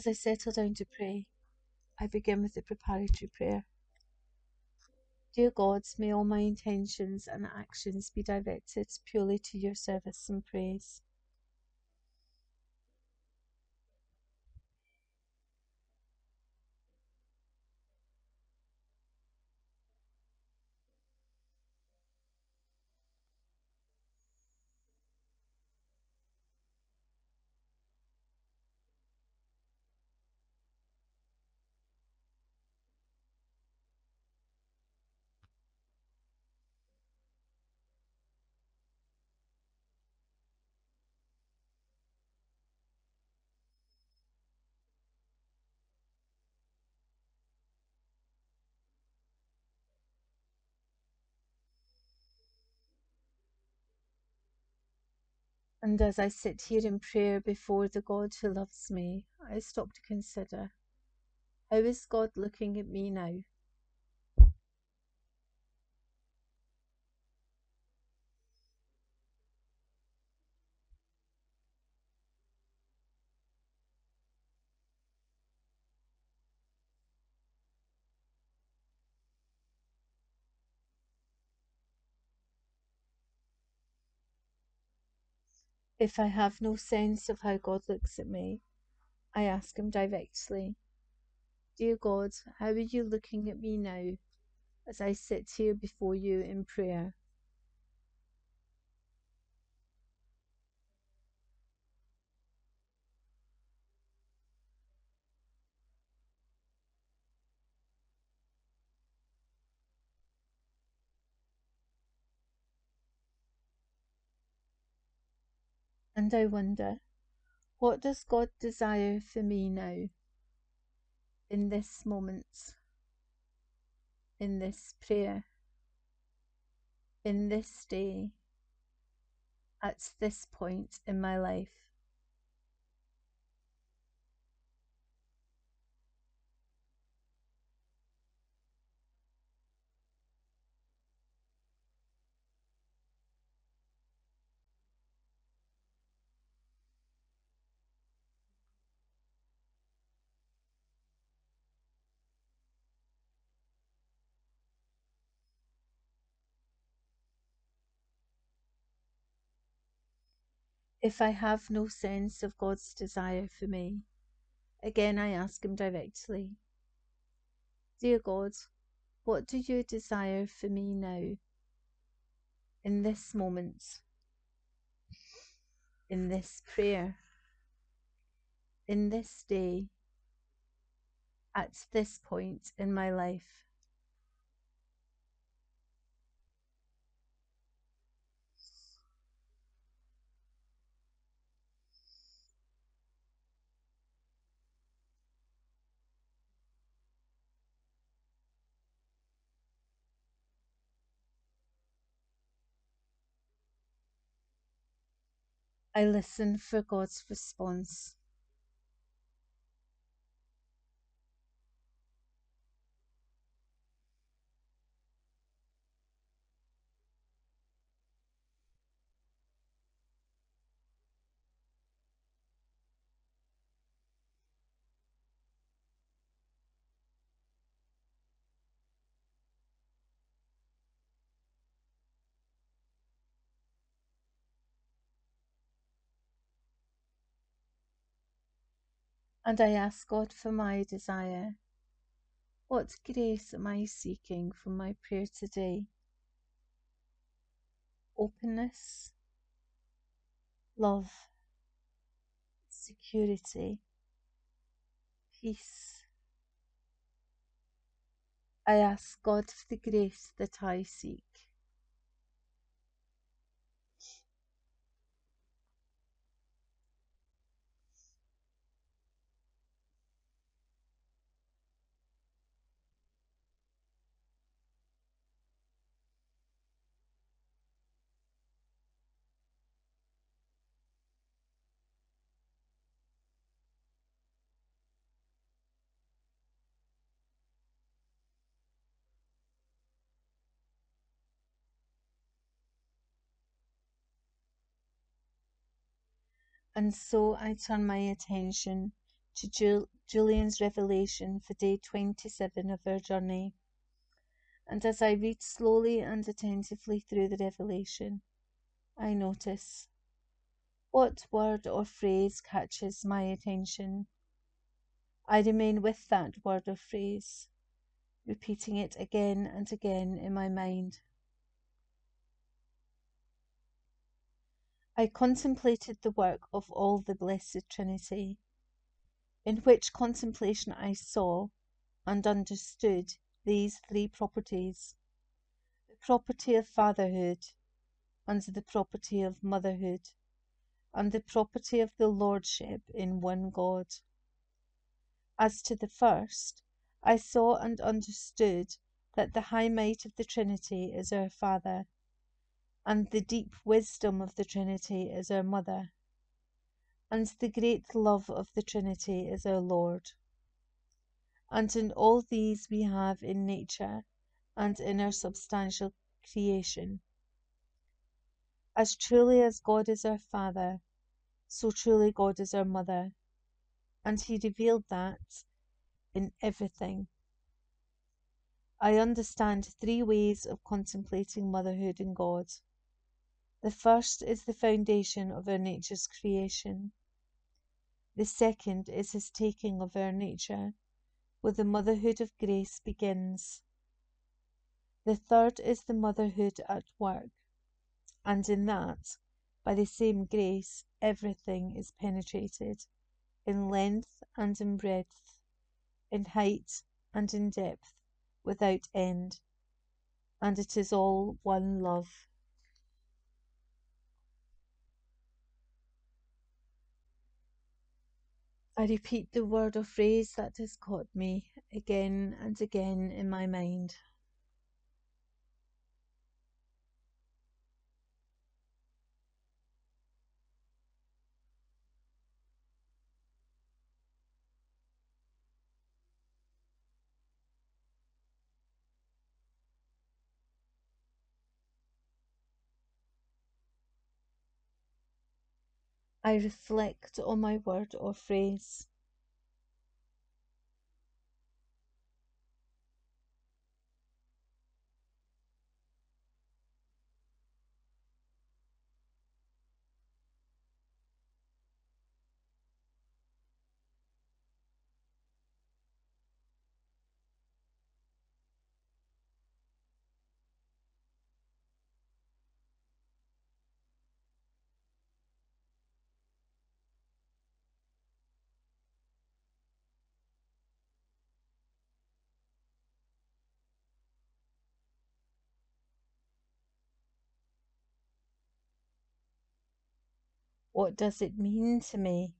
As I settle down to pray, I begin with the preparatory prayer. Dear God, may all my intentions and actions be directed purely to your service and praise. And as I sit here in prayer before the God who loves me, I stop to consider how is God looking at me now? If I have no sense of how God looks at me, I ask Him directly, Dear God, how are you looking at me now as I sit here before you in prayer? And I wonder, what does God desire for me now, in this moment, in this prayer, in this day, at this point in my life? If I have no sense of God's desire for me, again I ask Him directly, Dear God, what do you desire for me now, in this moment, in this prayer, in this day, at this point in my life? I listen for God's response. And I ask God for my desire. What grace am I seeking from my prayer today? Openness, love, security, peace. I ask God for the grace that I seek. And so I turn my attention to Jul- Julian's revelation for day 27 of our journey. And as I read slowly and attentively through the revelation, I notice what word or phrase catches my attention. I remain with that word or phrase, repeating it again and again in my mind. I contemplated the work of all the Blessed Trinity, in which contemplation I saw and understood these three properties the property of fatherhood, and the property of motherhood, and the property of the Lordship in one God. As to the first, I saw and understood that the high might of the Trinity is our Father, and the deep wisdom of the Trinity is our Mother, and the great love of the Trinity is our Lord. And in all these we have in nature and in our substantial creation. As truly as God is our Father, so truly God is our Mother, and He revealed that in everything. I understand three ways of contemplating motherhood in God. The first is the foundation of our nature's creation. The second is His taking of our nature, where the motherhood of grace begins. The third is the motherhood at work, and in that, by the same grace, everything is penetrated, in length and in breadth, in height and in depth, without end, and it is all one love. I repeat the word or phrase that has caught me again and again in my mind. I reflect on my word or phrase. What does it mean to me?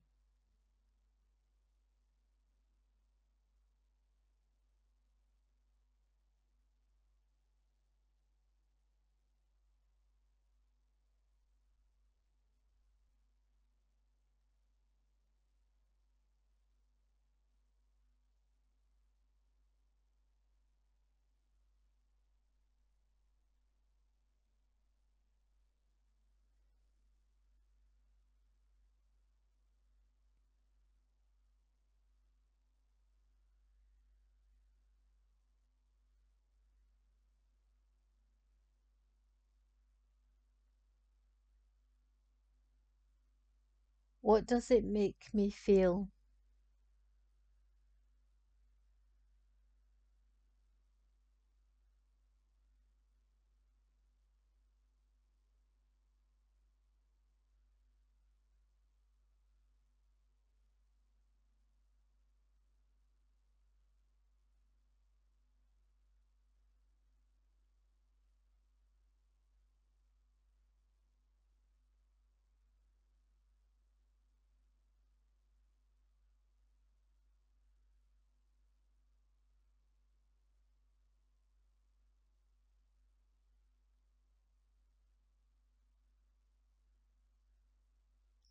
What does it make me feel?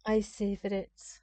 I savour it.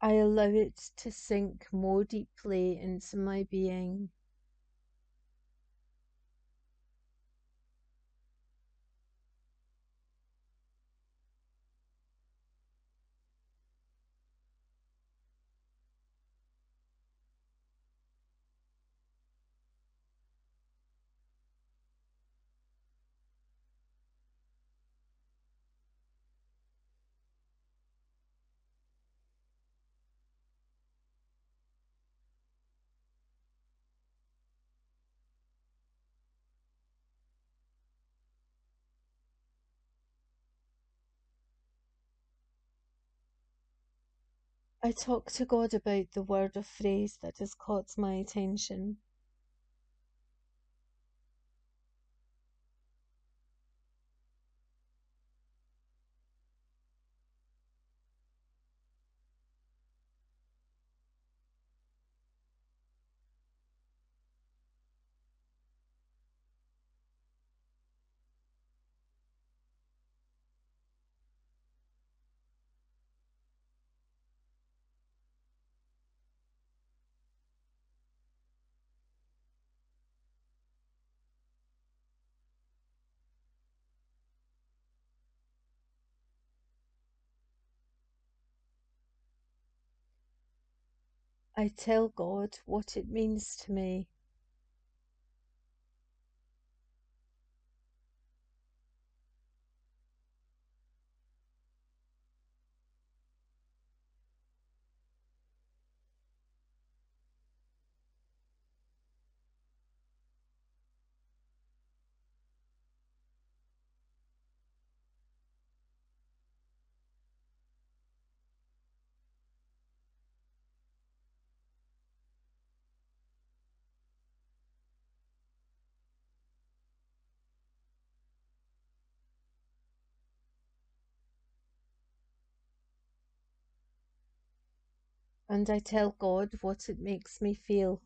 I allow it to sink more deeply into my being. I talk to God about the word or phrase that has caught my attention. I tell God what it means to me. And I tell God what it makes me feel.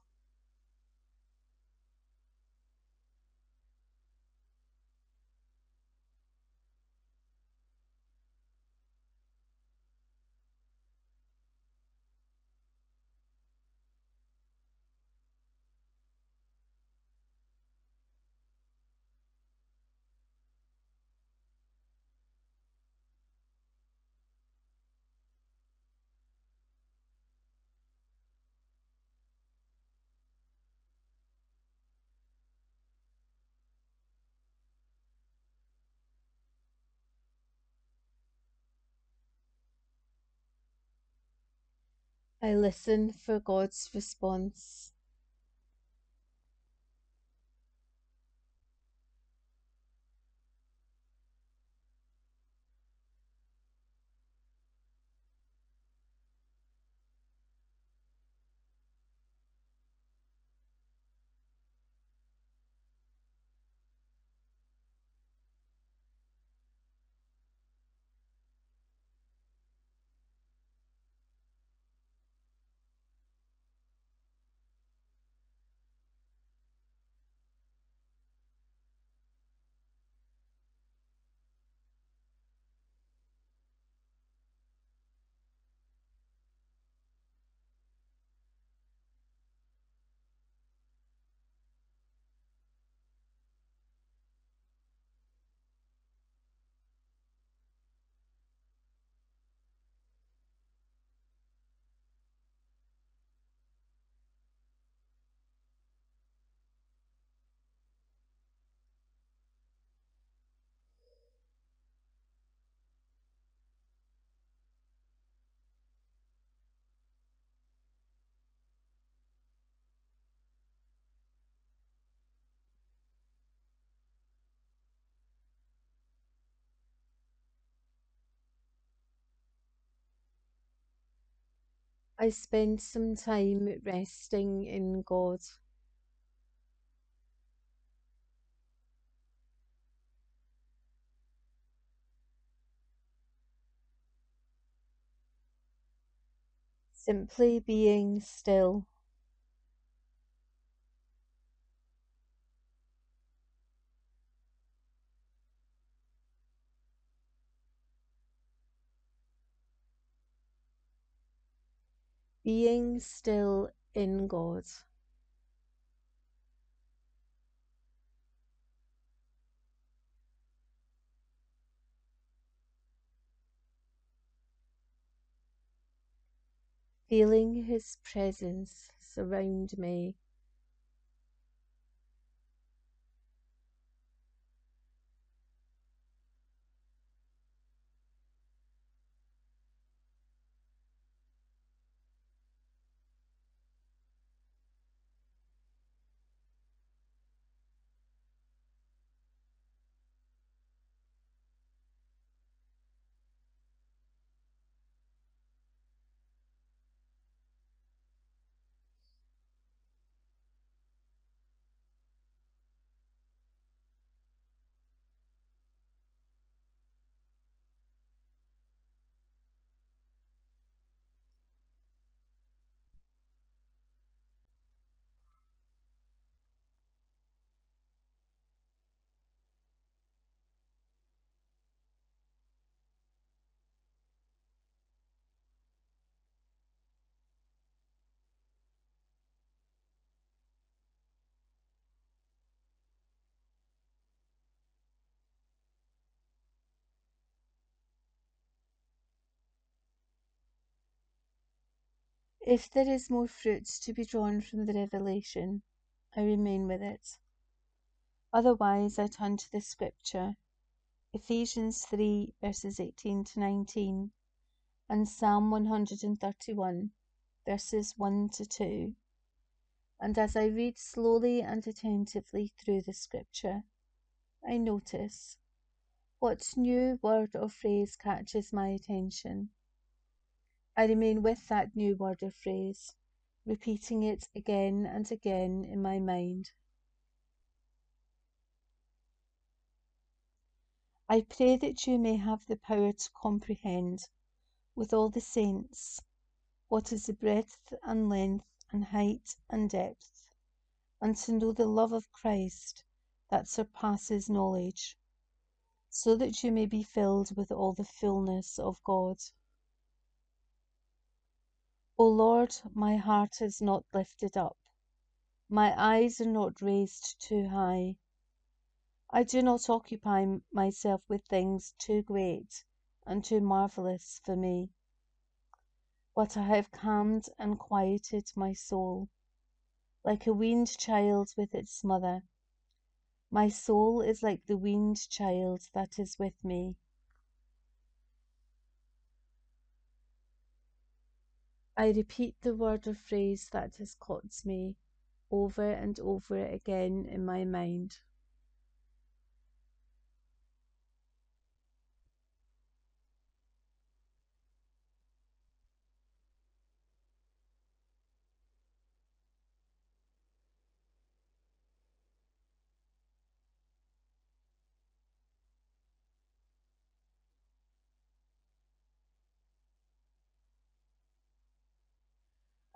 I listen for God's response. I spend some time resting in God. Simply being still. Being still in God. Feeling His presence surround me. If there is more fruit to be drawn from the revelation, I remain with it. Otherwise, I turn to the scripture, Ephesians 3 verses 18 to 19, and Psalm 131 verses 1 to 2. And as I read slowly and attentively through the scripture, I notice what new word or phrase catches my attention I remain with that new word or phrase, repeating it again and again in my mind. I pray that you may have the power to comprehend, with all the saints, what is the breadth and length and height and depth, and to know the love of Christ that surpasses knowledge, so that you may be filled with all the fullness of God. O Lord, my heart is not lifted up, my eyes are not raised too high. I do not occupy myself with things too great and too marvellous for me, but I have calmed and quieted my soul, like a weaned child with its mother. My soul is like the weaned child that is with me. I repeat the word or phrase that has caught me over and over again in my mind.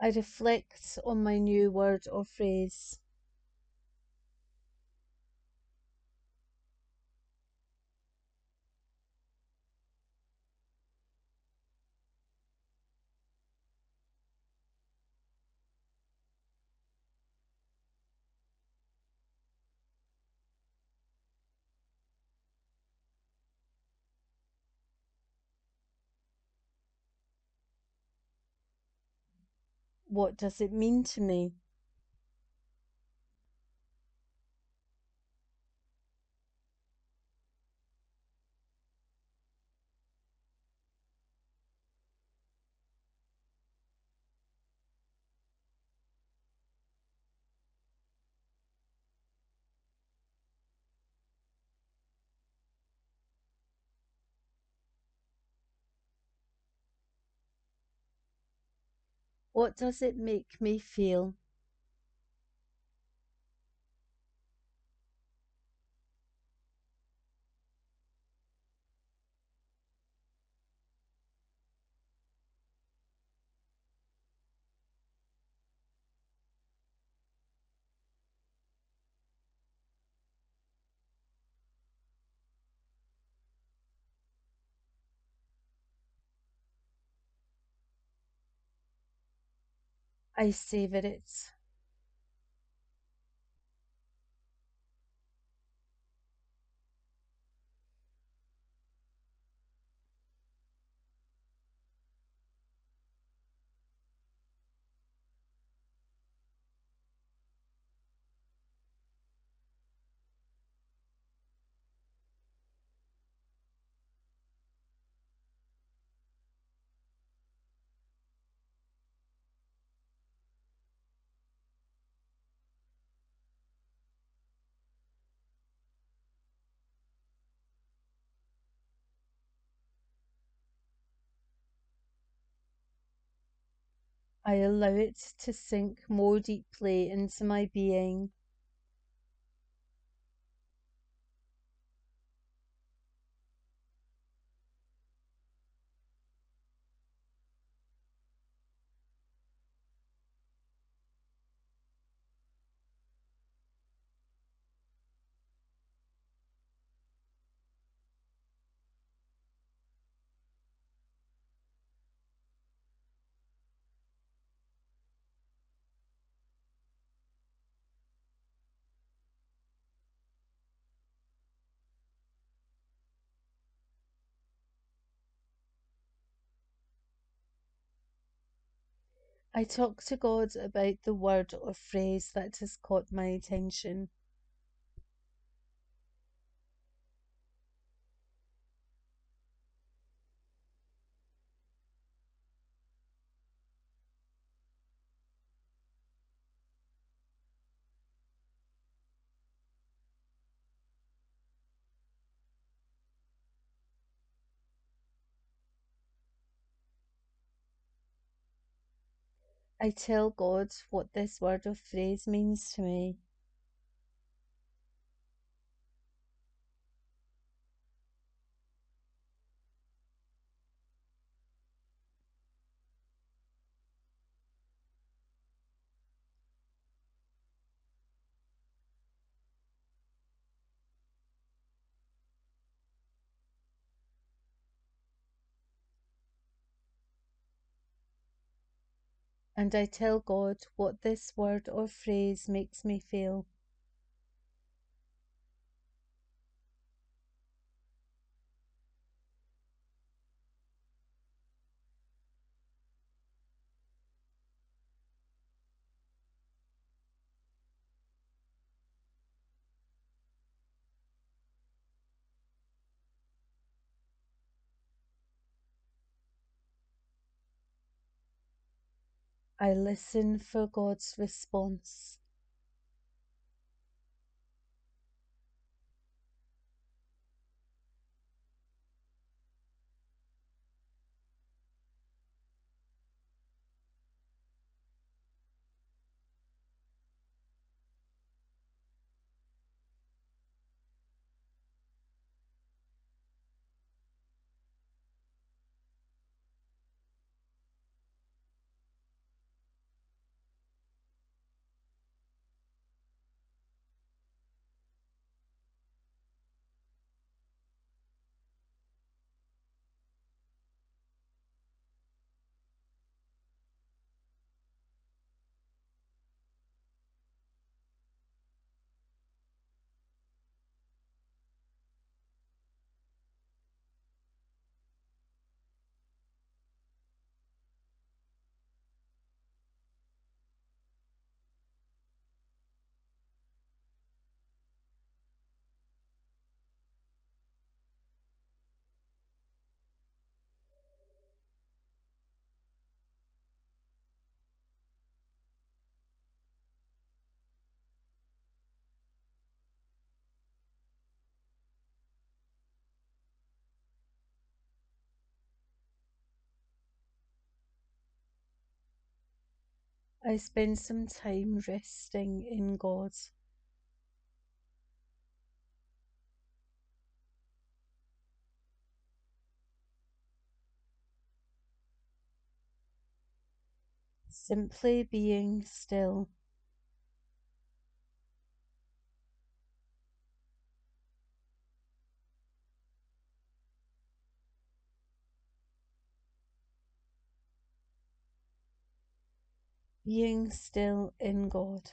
I reflect on my new word or phrase. What does it mean to me? What does it make me feel? I savour it. I allow it to sink more deeply into my being. I talk to God about the word or phrase that has caught my attention. I tell God what this word or phrase means to me. And I tell God what this word or phrase makes me feel. I listen for God's response. I spend some time resting in God. Simply being still. Being still in God.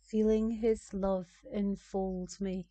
Feeling His love enfold me.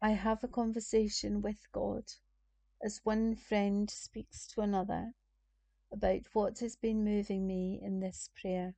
I have a conversation with God as one friend speaks to another about what has been moving me in this prayer.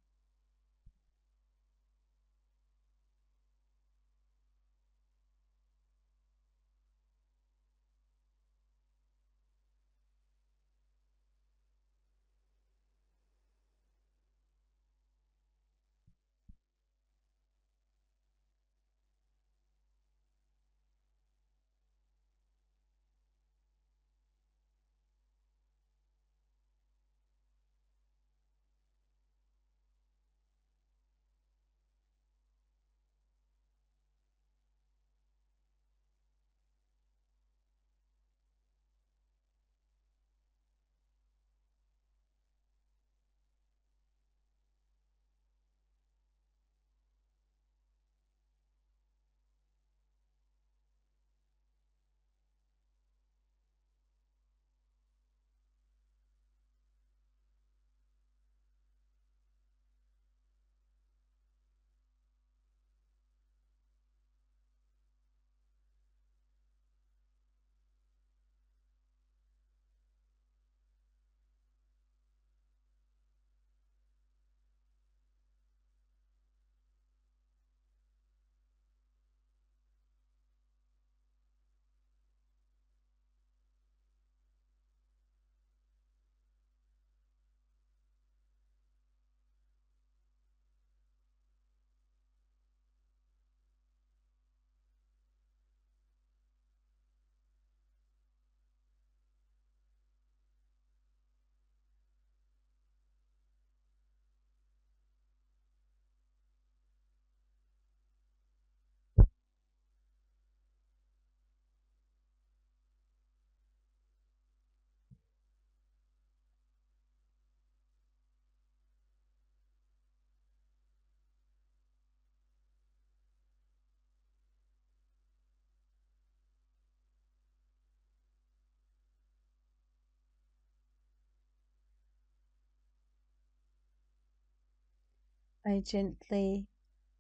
I gently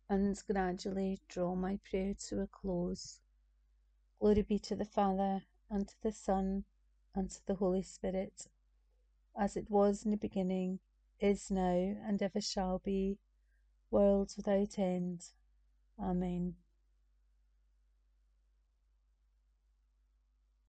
and gradually draw my prayer to a close. Glory be to the Father, and to the Son, and to the Holy Spirit, as it was in the beginning, is now, and ever shall be, world without end. Amen.